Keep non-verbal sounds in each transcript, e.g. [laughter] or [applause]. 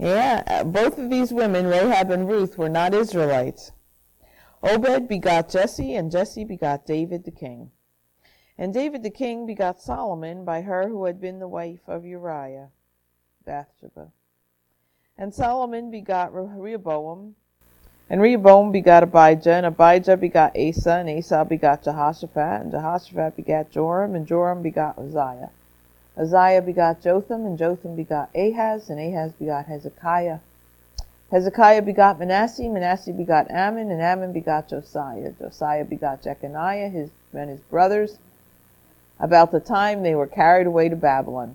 Yeah, both of these women, Rahab and Ruth, were not Israelites. Obed begot Jesse, and Jesse begot David the king. And David the king begot Solomon by her who had been the wife of Uriah, Bathsheba. And Solomon begot Rehoboam, and Rehoboam begot Abijah, and Abijah begot Asa, and Asa begot Jehoshaphat, and Jehoshaphat begot Joram, and Joram begot Uzziah. Uzziah begot Jotham, and Jotham begot Ahaz, and Ahaz begot Hezekiah. Hezekiah begot Manasseh, Manasseh begot Amon, and Amon begot Josiah. Josiah begot Jeconiah, his and his brothers, about the time they were carried away to Babylon.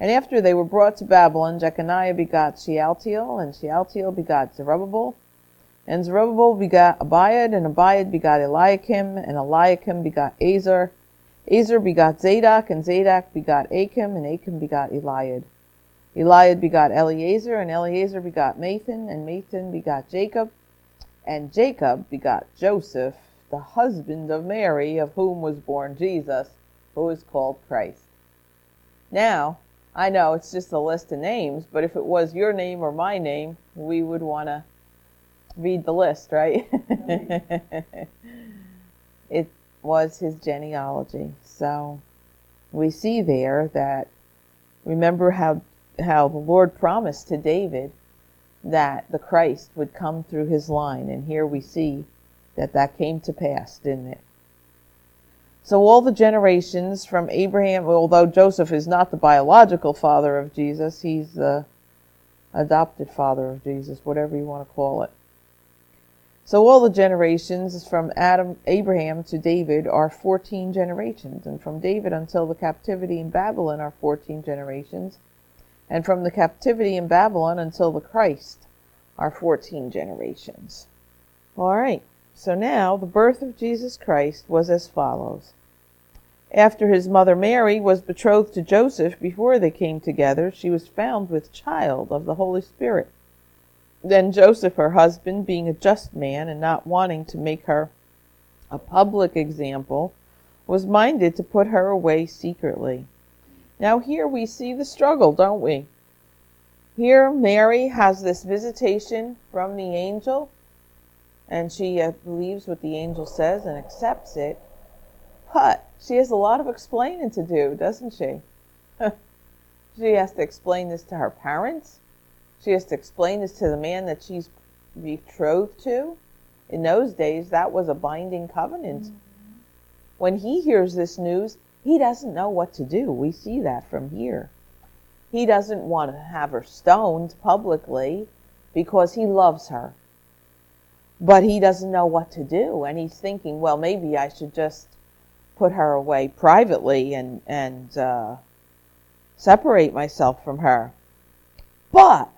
And after they were brought to Babylon, Jeconiah begot Shealtiel, and Shealtiel begot Zerubbabel, and Zerubbabel begot Abiud, and Abiud begot Eliakim, and Eliakim begot Azor. Azor begot Zadok, and Zadok begot Achim, and Achim begot Eliud. Eliud begot Eleazar, and Eleazar begot Matthan, and Matthan begot Jacob, and Jacob begot Joseph, the husband of Mary, of whom was born Jesus, who is called Christ. Now, I know it's just a list of names, but if it was your name or my name, we would want to read the list, right? [laughs] it was his genealogy. So we see there that remember how how the Lord promised to David that the Christ would come through his line, and here we see that that came to pass, didn't it? So all the generations from Abraham, although Joseph is not the biological father of Jesus, he's the adopted father of Jesus, whatever you want to call it. So all the generations from Adam, Abraham to David are 14 generations, and from David until the captivity in Babylon are 14 generations, and from the captivity in Babylon until the Christ are 14 generations. All right. So now the birth of Jesus Christ was as follows. After his mother Mary was betrothed to Joseph before they came together, she was found with child of the Holy Spirit. Then Joseph, her husband, being a just man and not wanting to make her a public example, was minded to put her away secretly. Now, here we see the struggle, don't we? Here, Mary has this visitation from the angel, and she uh, believes what the angel says and accepts it. But she has a lot of explaining to do, doesn't she? [laughs] she has to explain this to her parents. She has to explain this to the man that she's betrothed to. In those days, that was a binding covenant. Mm-hmm. When he hears this news, he doesn't know what to do. We see that from here. He doesn't want to have her stoned publicly because he loves her. But he doesn't know what to do. And he's thinking, well, maybe I should just put her away privately and, and uh, separate myself from her. But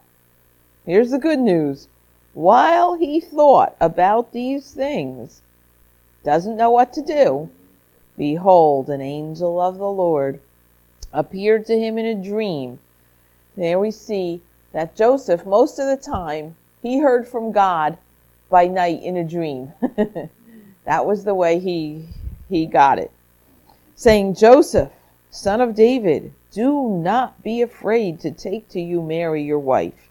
Here's the good news. While he thought about these things, doesn't know what to do, behold, an angel of the Lord appeared to him in a dream. There we see that Joseph, most of the time, he heard from God by night in a dream. [laughs] that was the way he, he got it. Saying, Joseph, son of David, do not be afraid to take to you Mary, your wife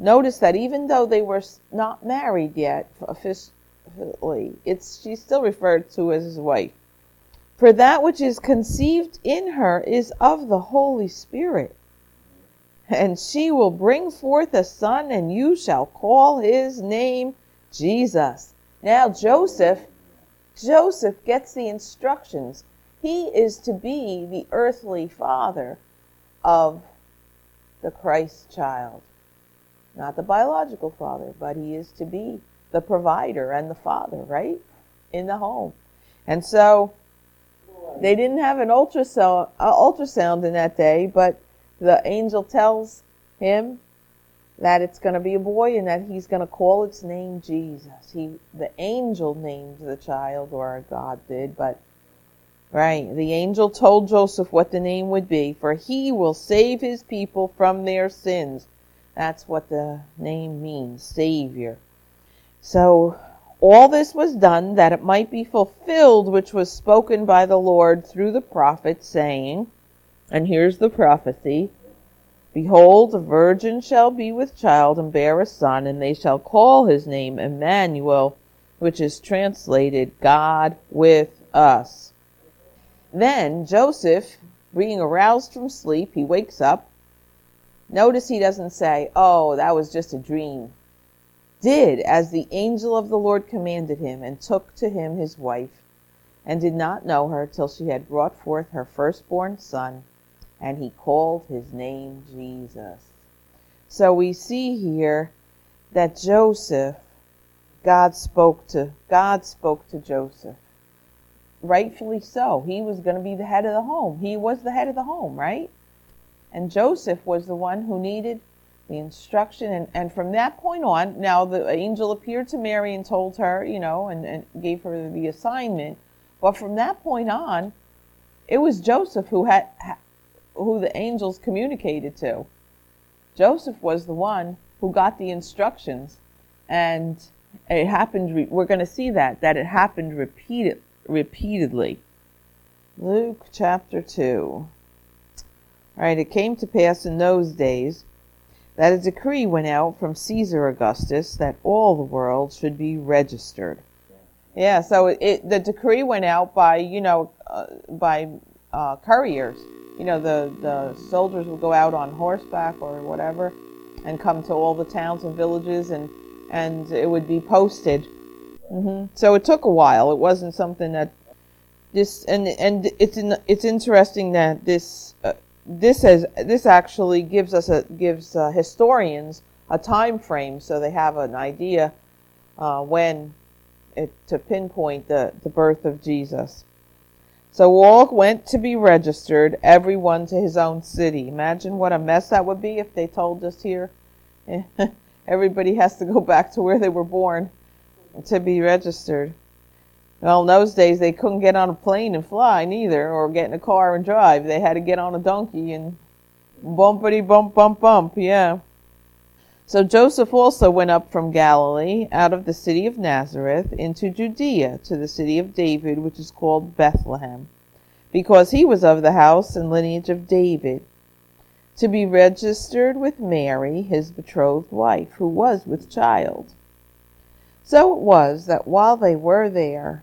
Notice that even though they were not married yet officially, it's she's still referred to as his wife. For that which is conceived in her is of the Holy Spirit. And she will bring forth a son, and you shall call his name Jesus. Now, Joseph, Joseph gets the instructions. He is to be the earthly father of the Christ child not the biological father, but he is to be the provider and the father, right? In the home. And so they didn't have an ultrasound, uh, ultrasound in that day, but the angel tells him that it's going to be a boy and that he's going to call its name Jesus. He, the angel named the child, or God did, but right, the angel told Joseph what the name would be, for he will save his people from their sins. That's what the name means, Savior. So all this was done that it might be fulfilled which was spoken by the Lord through the prophet, saying, and here's the prophecy Behold, a virgin shall be with child and bear a son, and they shall call his name Emmanuel, which is translated God with us. Then Joseph, being aroused from sleep, he wakes up. Notice he doesn't say, Oh, that was just a dream. Did as the angel of the Lord commanded him, and took to him his wife, and did not know her till she had brought forth her firstborn son and he called his name Jesus. So we see here that Joseph, God spoke to, God spoke to Joseph. Rightfully so. He was going to be the head of the home. He was the head of the home, right? And Joseph was the one who needed the instruction. And, and from that point on, now the angel appeared to Mary and told her, you know, and, and gave her the assignment. But from that point on, it was Joseph who had who the angels communicated to. Joseph was the one who got the instructions, and it happened. We're going to see that that it happened repeated repeatedly. Luke chapter two. Right, it came to pass in those days that a decree went out from Caesar Augustus that all the world should be registered. Yeah, so it, it the decree went out by you know uh, by uh, couriers you know, the, the soldiers would go out on horseback or whatever and come to all the towns and villages and, and it would be posted. Mm-hmm. So it took a while. It wasn't something that this, and, and it's, in, it's interesting that this, uh, this has, this actually gives us a, gives uh, historians a time frame so they have an idea uh, when it, to pinpoint the, the birth of Jesus. So all went to be registered, everyone to his own city. Imagine what a mess that would be if they told us here [laughs] everybody has to go back to where they were born to be registered. Well, in those days they couldn't get on a plane and fly neither, or get in a car and drive. They had to get on a donkey and bumpity bump bump bump, yeah. So Joseph also went up from Galilee, out of the city of Nazareth, into Judea, to the city of David, which is called Bethlehem, because he was of the house and lineage of David, to be registered with Mary, his betrothed wife, who was with child. So it was that while they were there,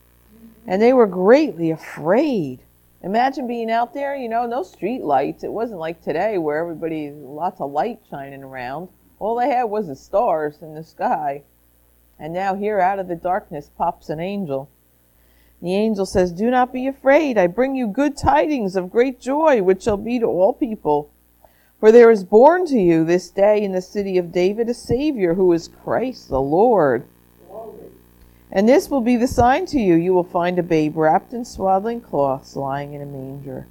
And they were greatly afraid. Imagine being out there, you know, no street lights. It wasn't like today where everybody, lots of light shining around. All they had was the stars in the sky. And now here out of the darkness pops an angel. The angel says, Do not be afraid. I bring you good tidings of great joy, which shall be to all people. For there is born to you this day in the city of David a Savior, who is Christ the Lord. And this will be the sign to you. You will find a babe wrapped in swaddling cloths lying in a manger.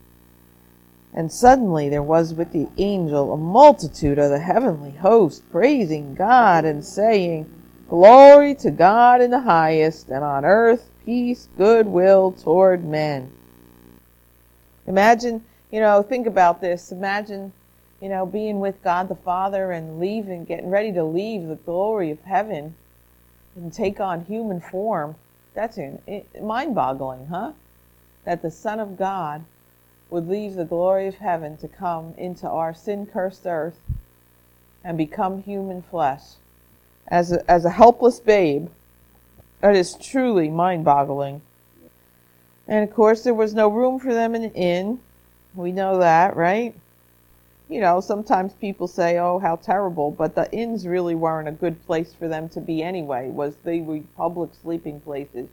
And suddenly there was with the angel a multitude of the heavenly host, praising God and saying, Glory to God in the highest, and on earth peace, goodwill toward men. Imagine, you know, think about this. Imagine, you know, being with God the Father and leaving, getting ready to leave the glory of heaven and take on human form. That's mind boggling, huh? That the Son of God would leave the glory of heaven to come into our sin cursed earth and become human flesh as a, as a helpless babe. That is truly mind boggling. And of course, there was no room for them in the inn. We know that, right? You know, sometimes people say, "Oh, how terrible," but the inns really weren't a good place for them to be anyway. Was they were public sleeping places,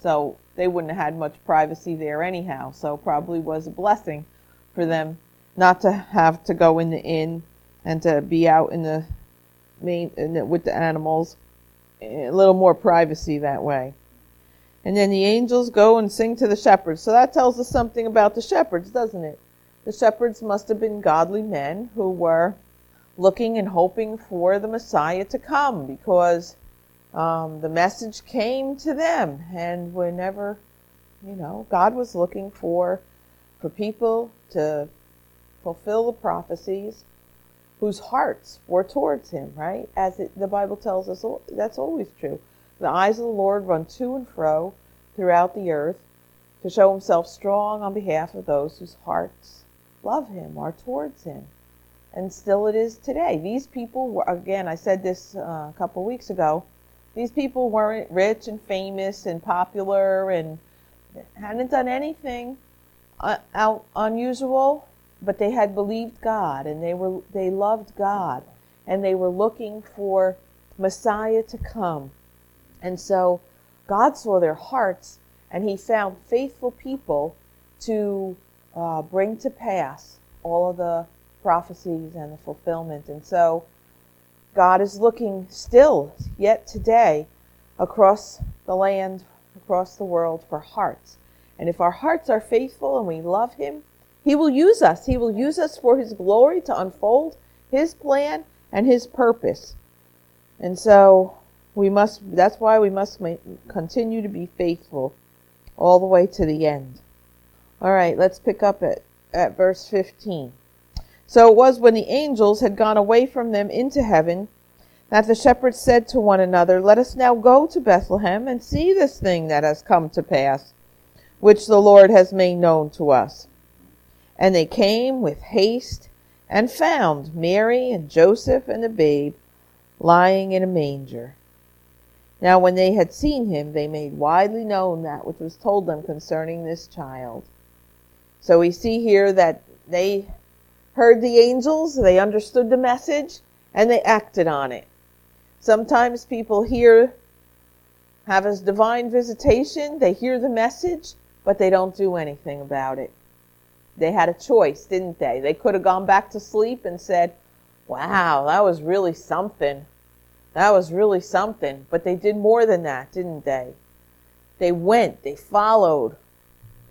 so they wouldn't have had much privacy there anyhow. So probably was a blessing for them not to have to go in the inn and to be out in the main in the, with the animals, eh, a little more privacy that way. And then the angels go and sing to the shepherds. So that tells us something about the shepherds, doesn't it? The shepherds must have been godly men who were looking and hoping for the Messiah to come because um, the message came to them. And whenever, you know, God was looking for, for people to fulfill the prophecies whose hearts were towards him, right? As it, the Bible tells us, that's always true. The eyes of the Lord run to and fro throughout the earth to show himself strong on behalf of those whose hearts love him, are towards him. And still it is today. These people were, again, I said this uh, a couple weeks ago, these people weren't rich and famous and popular and hadn't done anything uh, out unusual, but they had believed God and they were they loved God and they were looking for Messiah to come. And so God saw their hearts and he found faithful people to uh, bring to pass all of the prophecies and the fulfillment. And so God is looking still, yet today, across the land, across the world, for hearts. And if our hearts are faithful and we love Him, He will use us. He will use us for His glory to unfold His plan and His purpose. And so we must, that's why we must continue to be faithful all the way to the end. All right, let's pick up at, at verse 15. So it was when the angels had gone away from them into heaven that the shepherds said to one another, Let us now go to Bethlehem and see this thing that has come to pass, which the Lord has made known to us. And they came with haste and found Mary and Joseph and the babe lying in a manger. Now, when they had seen him, they made widely known that which was told them concerning this child. So we see here that they heard the angels, they understood the message, and they acted on it. Sometimes people hear, have a divine visitation, they hear the message, but they don't do anything about it. They had a choice, didn't they? They could have gone back to sleep and said, Wow, that was really something. That was really something. But they did more than that, didn't they? They went, they followed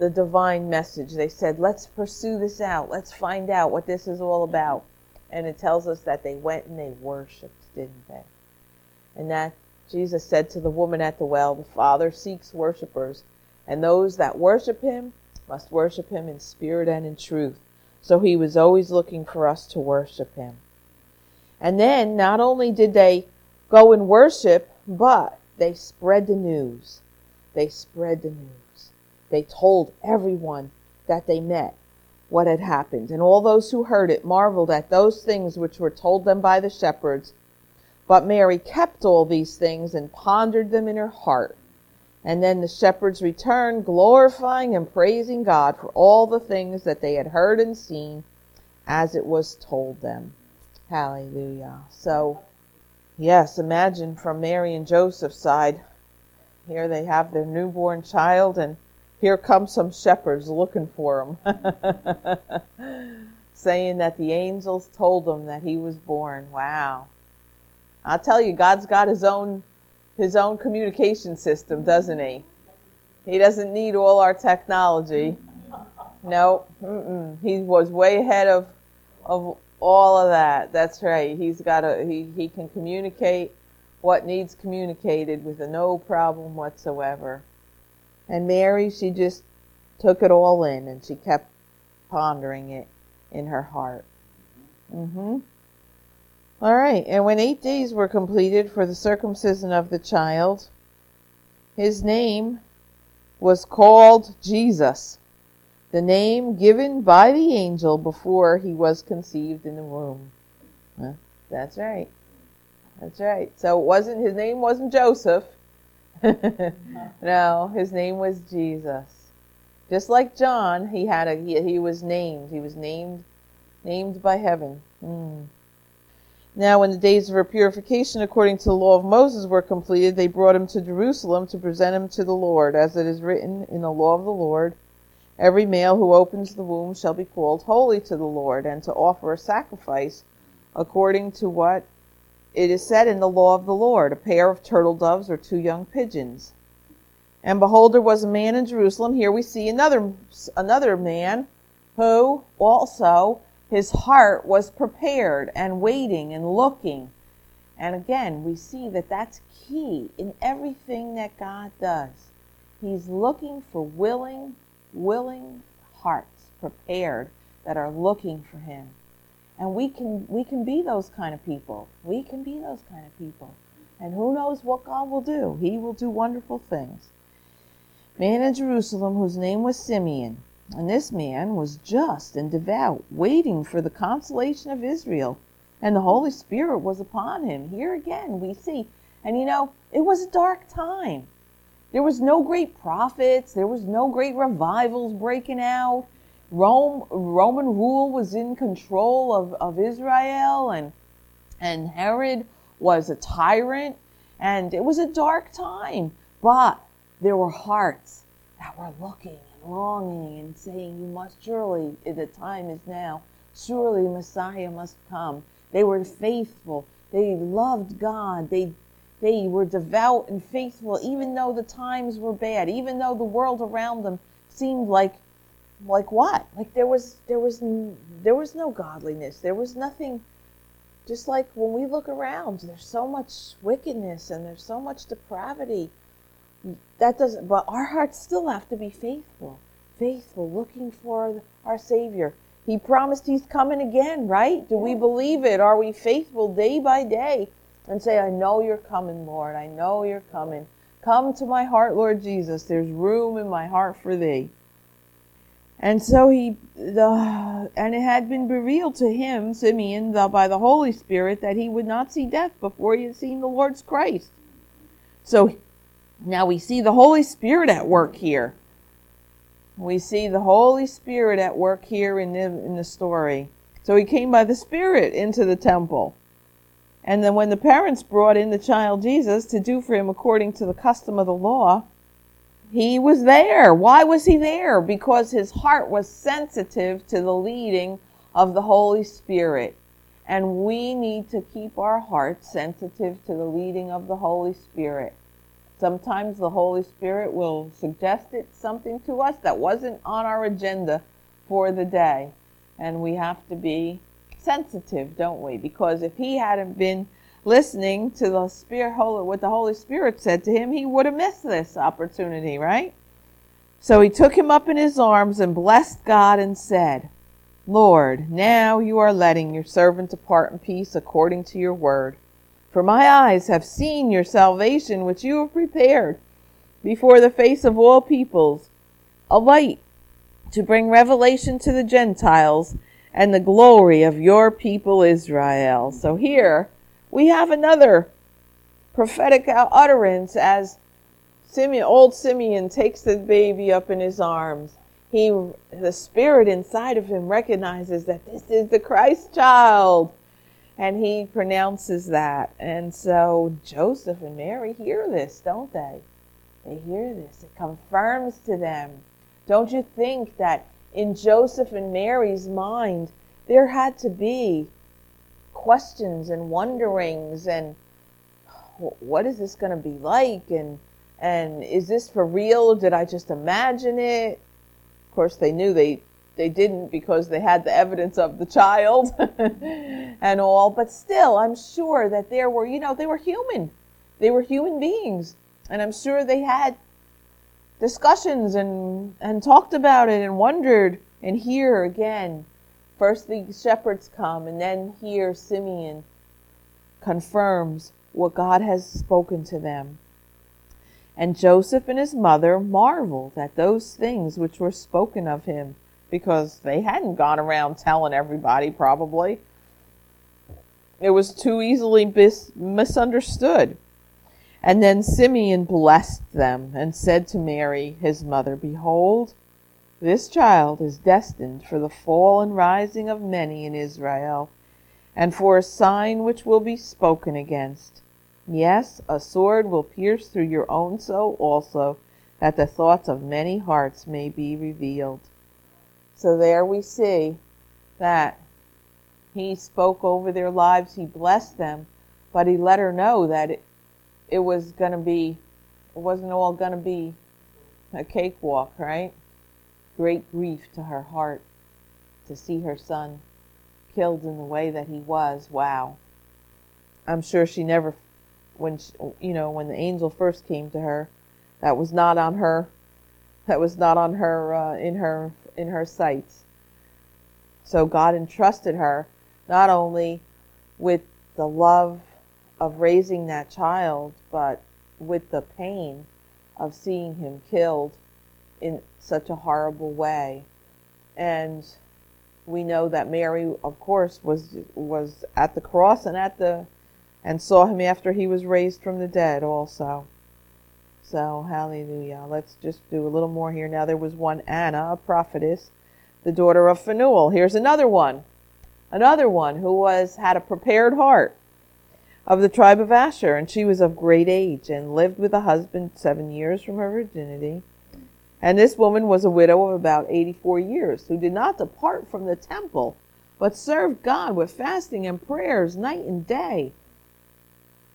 the divine message. They said, let's pursue this out. Let's find out what this is all about. And it tells us that they went and they worshiped, didn't they? And that Jesus said to the woman at the well, the Father seeks worshipers, and those that worship him must worship him in spirit and in truth. So he was always looking for us to worship him. And then not only did they go and worship, but they spread the news. They spread the news. They told everyone that they met what had happened. And all those who heard it marveled at those things which were told them by the shepherds. But Mary kept all these things and pondered them in her heart. And then the shepherds returned, glorifying and praising God for all the things that they had heard and seen as it was told them. Hallelujah. So, Yes, imagine from Mary and Joseph's side. Here they have their newborn child, and here come some shepherds looking for him, [laughs] saying that the angels told them that he was born. Wow. I'll tell you, God's got his own his own communication system, doesn't he? He doesn't need all our technology. No, he was way ahead of of all of that. That's right. He's got a he he can communicate what needs communicated with a no problem whatsoever. And Mary, she just took it all in and she kept pondering it in her heart. Mm-hmm. All right. And when 8 days were completed for the circumcision of the child, his name was called Jesus the name given by the angel before he was conceived in the womb. That's right. That's right. So it wasn't his name wasn't Joseph. [laughs] no, his name was Jesus. Just like John, he had a he, he was named. He was named named by heaven. Mm. Now, when the days of her purification according to the law of Moses were completed, they brought him to Jerusalem to present him to the Lord, as it is written in the law of the Lord. Every male who opens the womb shall be called holy to the Lord, and to offer a sacrifice according to what it is said in the law of the Lord, a pair of turtle doves or two young pigeons. And behold, there was a man in Jerusalem. Here we see another another man who also his heart was prepared and waiting and looking. And again, we see that that's key in everything that God does. He's looking for willing, willing hearts prepared that are looking for him. And we can we can be those kind of people. We can be those kind of people. And who knows what God will do? He will do wonderful things. Man in Jerusalem whose name was Simeon, and this man was just and devout, waiting for the consolation of Israel, and the Holy Spirit was upon him. Here again we see, and you know, it was a dark time. There was no great prophets, there was no great revivals breaking out. Rome Roman rule was in control of, of Israel and and Herod was a tyrant and it was a dark time. But there were hearts that were looking and longing and saying, You must surely, the time is now, surely Messiah must come. They were faithful. They loved God. They they were devout and faithful even though the times were bad, even though the world around them seemed like like what? Like there was there was there was no godliness. There was nothing just like when we look around, there's so much wickedness and there's so much depravity. That doesn't but our hearts still have to be faithful. Faithful, looking for our Savior. He promised he's coming again, right? Do we believe it? Are we faithful day by day and say, I know you're coming, Lord. I know you're coming. Come to my heart, Lord Jesus. There's room in my heart for thee. And so he, the, and it had been revealed to him, Simeon, the, by the Holy Spirit, that he would not see death before he had seen the Lord's Christ. So now we see the Holy Spirit at work here. We see the Holy Spirit at work here in the, in the story. So he came by the Spirit into the temple. And then when the parents brought in the child Jesus to do for him according to the custom of the law, he was there. Why was he there? Because his heart was sensitive to the leading of the Holy Spirit. And we need to keep our hearts sensitive to the leading of the Holy Spirit. Sometimes the Holy Spirit will suggest it something to us that wasn't on our agenda for the day. And we have to be sensitive, don't we? Because if he hadn't been listening to the Spirit, what the Holy Spirit said to him, he would have missed this opportunity, right? So he took him up in his arms and blessed God and said, Lord, now you are letting your servant depart in peace according to your word. For my eyes have seen your salvation, which you have prepared before the face of all peoples, a light to bring revelation to the Gentiles and the glory of your people Israel. So here, we have another prophetic utterance as Simeon, old Simeon takes the baby up in his arms. He, the spirit inside of him recognizes that this is the Christ child. And he pronounces that. And so Joseph and Mary hear this, don't they? They hear this. It confirms to them. Don't you think that in Joseph and Mary's mind, there had to be questions and wonderings and what is this going to be like? And and is this for real? Did i just imagine it? Of course they knew they they didn't because they had the evidence of the child [laughs] and all but still i'm sure that there were you know they were human. They were human beings and i'm sure they had discussions and and talked about it and wondered and here again First, the shepherds come, and then here Simeon confirms what God has spoken to them. And Joseph and his mother marveled at those things which were spoken of him, because they hadn't gone around telling everybody, probably. It was too easily bis- misunderstood. And then Simeon blessed them and said to Mary, his mother, Behold, this child is destined for the fall and rising of many in Israel, and for a sign which will be spoken against. Yes, a sword will pierce through your own soul also, that the thoughts of many hearts may be revealed. So there we see that he spoke over their lives, he blessed them, but he let her know that it, it was going to be, it wasn't all going to be a cakewalk, right? Great grief to her heart. to see her son killed in the way that he was. Wow. I'm sure she never, when she, you know, when the angel first came to her, that was not on her. That was not on her uh, in her in her sights. So God entrusted her not only with the love of raising that child, but with the pain of seeing him killed in such a horrible way. And we know that Mary, of course, was was at the cross and at the and saw him after he was raised from the dead also. So hallelujah. Let's just do a little more here. Now there was one Anna, a prophetess, the daughter of Phanuel. Here's another one. Another one who was had a prepared heart of the tribe of Asher, and she was of great age and lived with a husband seven years from her virginity. And this woman was a widow of about 84 years, who did not depart from the temple, but served God with fasting and prayers night and day.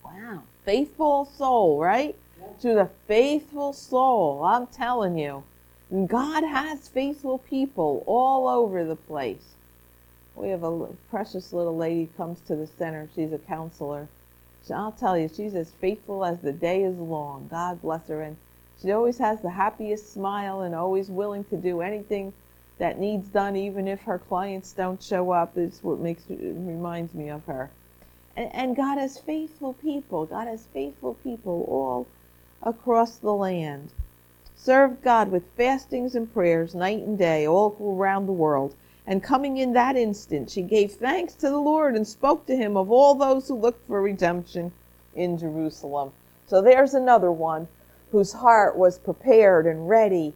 Wow. Faithful soul, right? To the faithful soul. I'm telling you. God has faithful people all over the place. We have a precious little lady comes to the center. She's a counselor. I'll tell you, she's as faithful as the day is long. God bless her. And she always has the happiest smile and always willing to do anything that needs done, even if her clients don't show up. Is what makes reminds me of her. And, and God has faithful people. God has faithful people all across the land. Served God with fastings and prayers night and day all around the world. And coming in that instant, she gave thanks to the Lord and spoke to him of all those who looked for redemption in Jerusalem. So there's another one whose heart was prepared and ready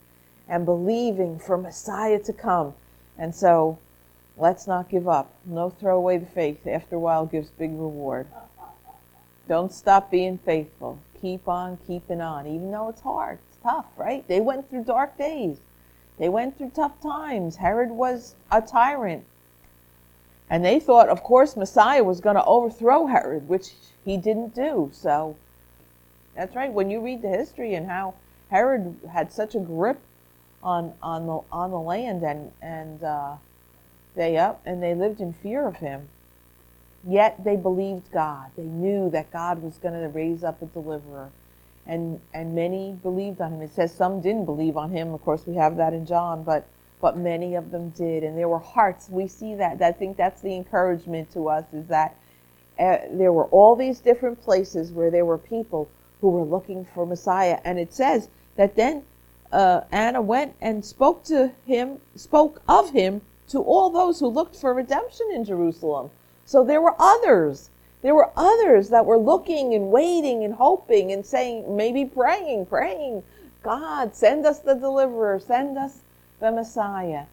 and believing for Messiah to come. And so let's not give up. No throw away the faith. After a while gives big reward. Don't stop being faithful. Keep on keeping on, even though it's hard. It's tough, right? They went through dark days. They went through tough times. Herod was a tyrant. And they thought, of course, Messiah was going to overthrow Herod, which he didn't do. So that's right. When you read the history and how Herod had such a grip on on the on the land and and uh, they up and they lived in fear of him. Yet they believed God. They knew that God was going to raise up a deliverer, and and many believed on him. It says some didn't believe on him. Of course, we have that in John, but but many of them did, and there were hearts. We see that. I think that's the encouragement to us is that uh, there were all these different places where there were people who were looking for Messiah. And it says that then uh, Anna went and spoke to him, spoke of him to all those who looked for redemption in Jerusalem. So there were others. There were others that were looking and waiting and hoping and saying, maybe praying, praying, God, send us the deliverer, send us the Messiah.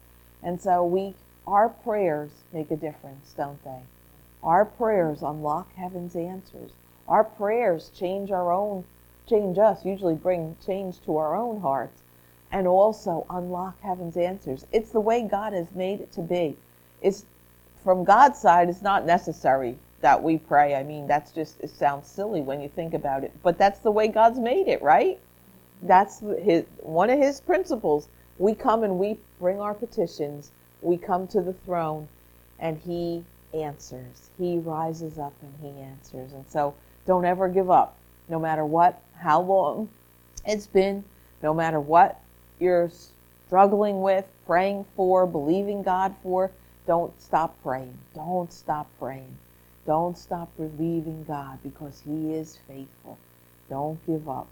And so we, our prayers make a difference, don't they? Our prayers unlock heaven's answers. Our prayers change our own, change us, usually bring change to our own hearts, and also unlock heaven's answers. It's the way God has made it to be. It's from God's side, it's not necessary that we pray. I mean, that's just it sounds silly when you think about it, but that's the way God's made it, right? That's his one of his principles. We come and we bring our petitions. We come to the throne, and He answers. He rises up and He answers. And so don't ever give up, no matter what, how long it's been, no matter what you're struggling with, praying for, believing God for. Don't stop praying. Don't stop praying. Don't stop believing God because He is faithful. Don't give up.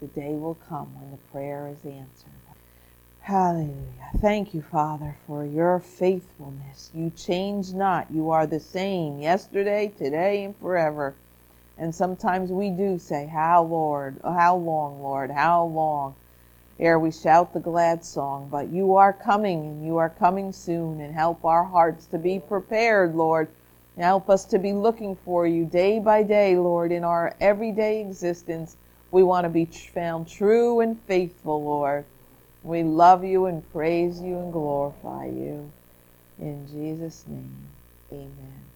The day will come when the prayer is answered. Hallelujah. Thank you, Father, for your faithfulness. You change not. You are the same yesterday, today, and forever. And sometimes we do say, How, Lord? How long, Lord? How long? Ere we shout the glad song. But you are coming, and you are coming soon, and help our hearts to be prepared, Lord. Help us to be looking for you day by day, Lord, in our everyday existence. We want to be found true and faithful, Lord. We love you and praise you and glorify you. In Jesus' name, amen.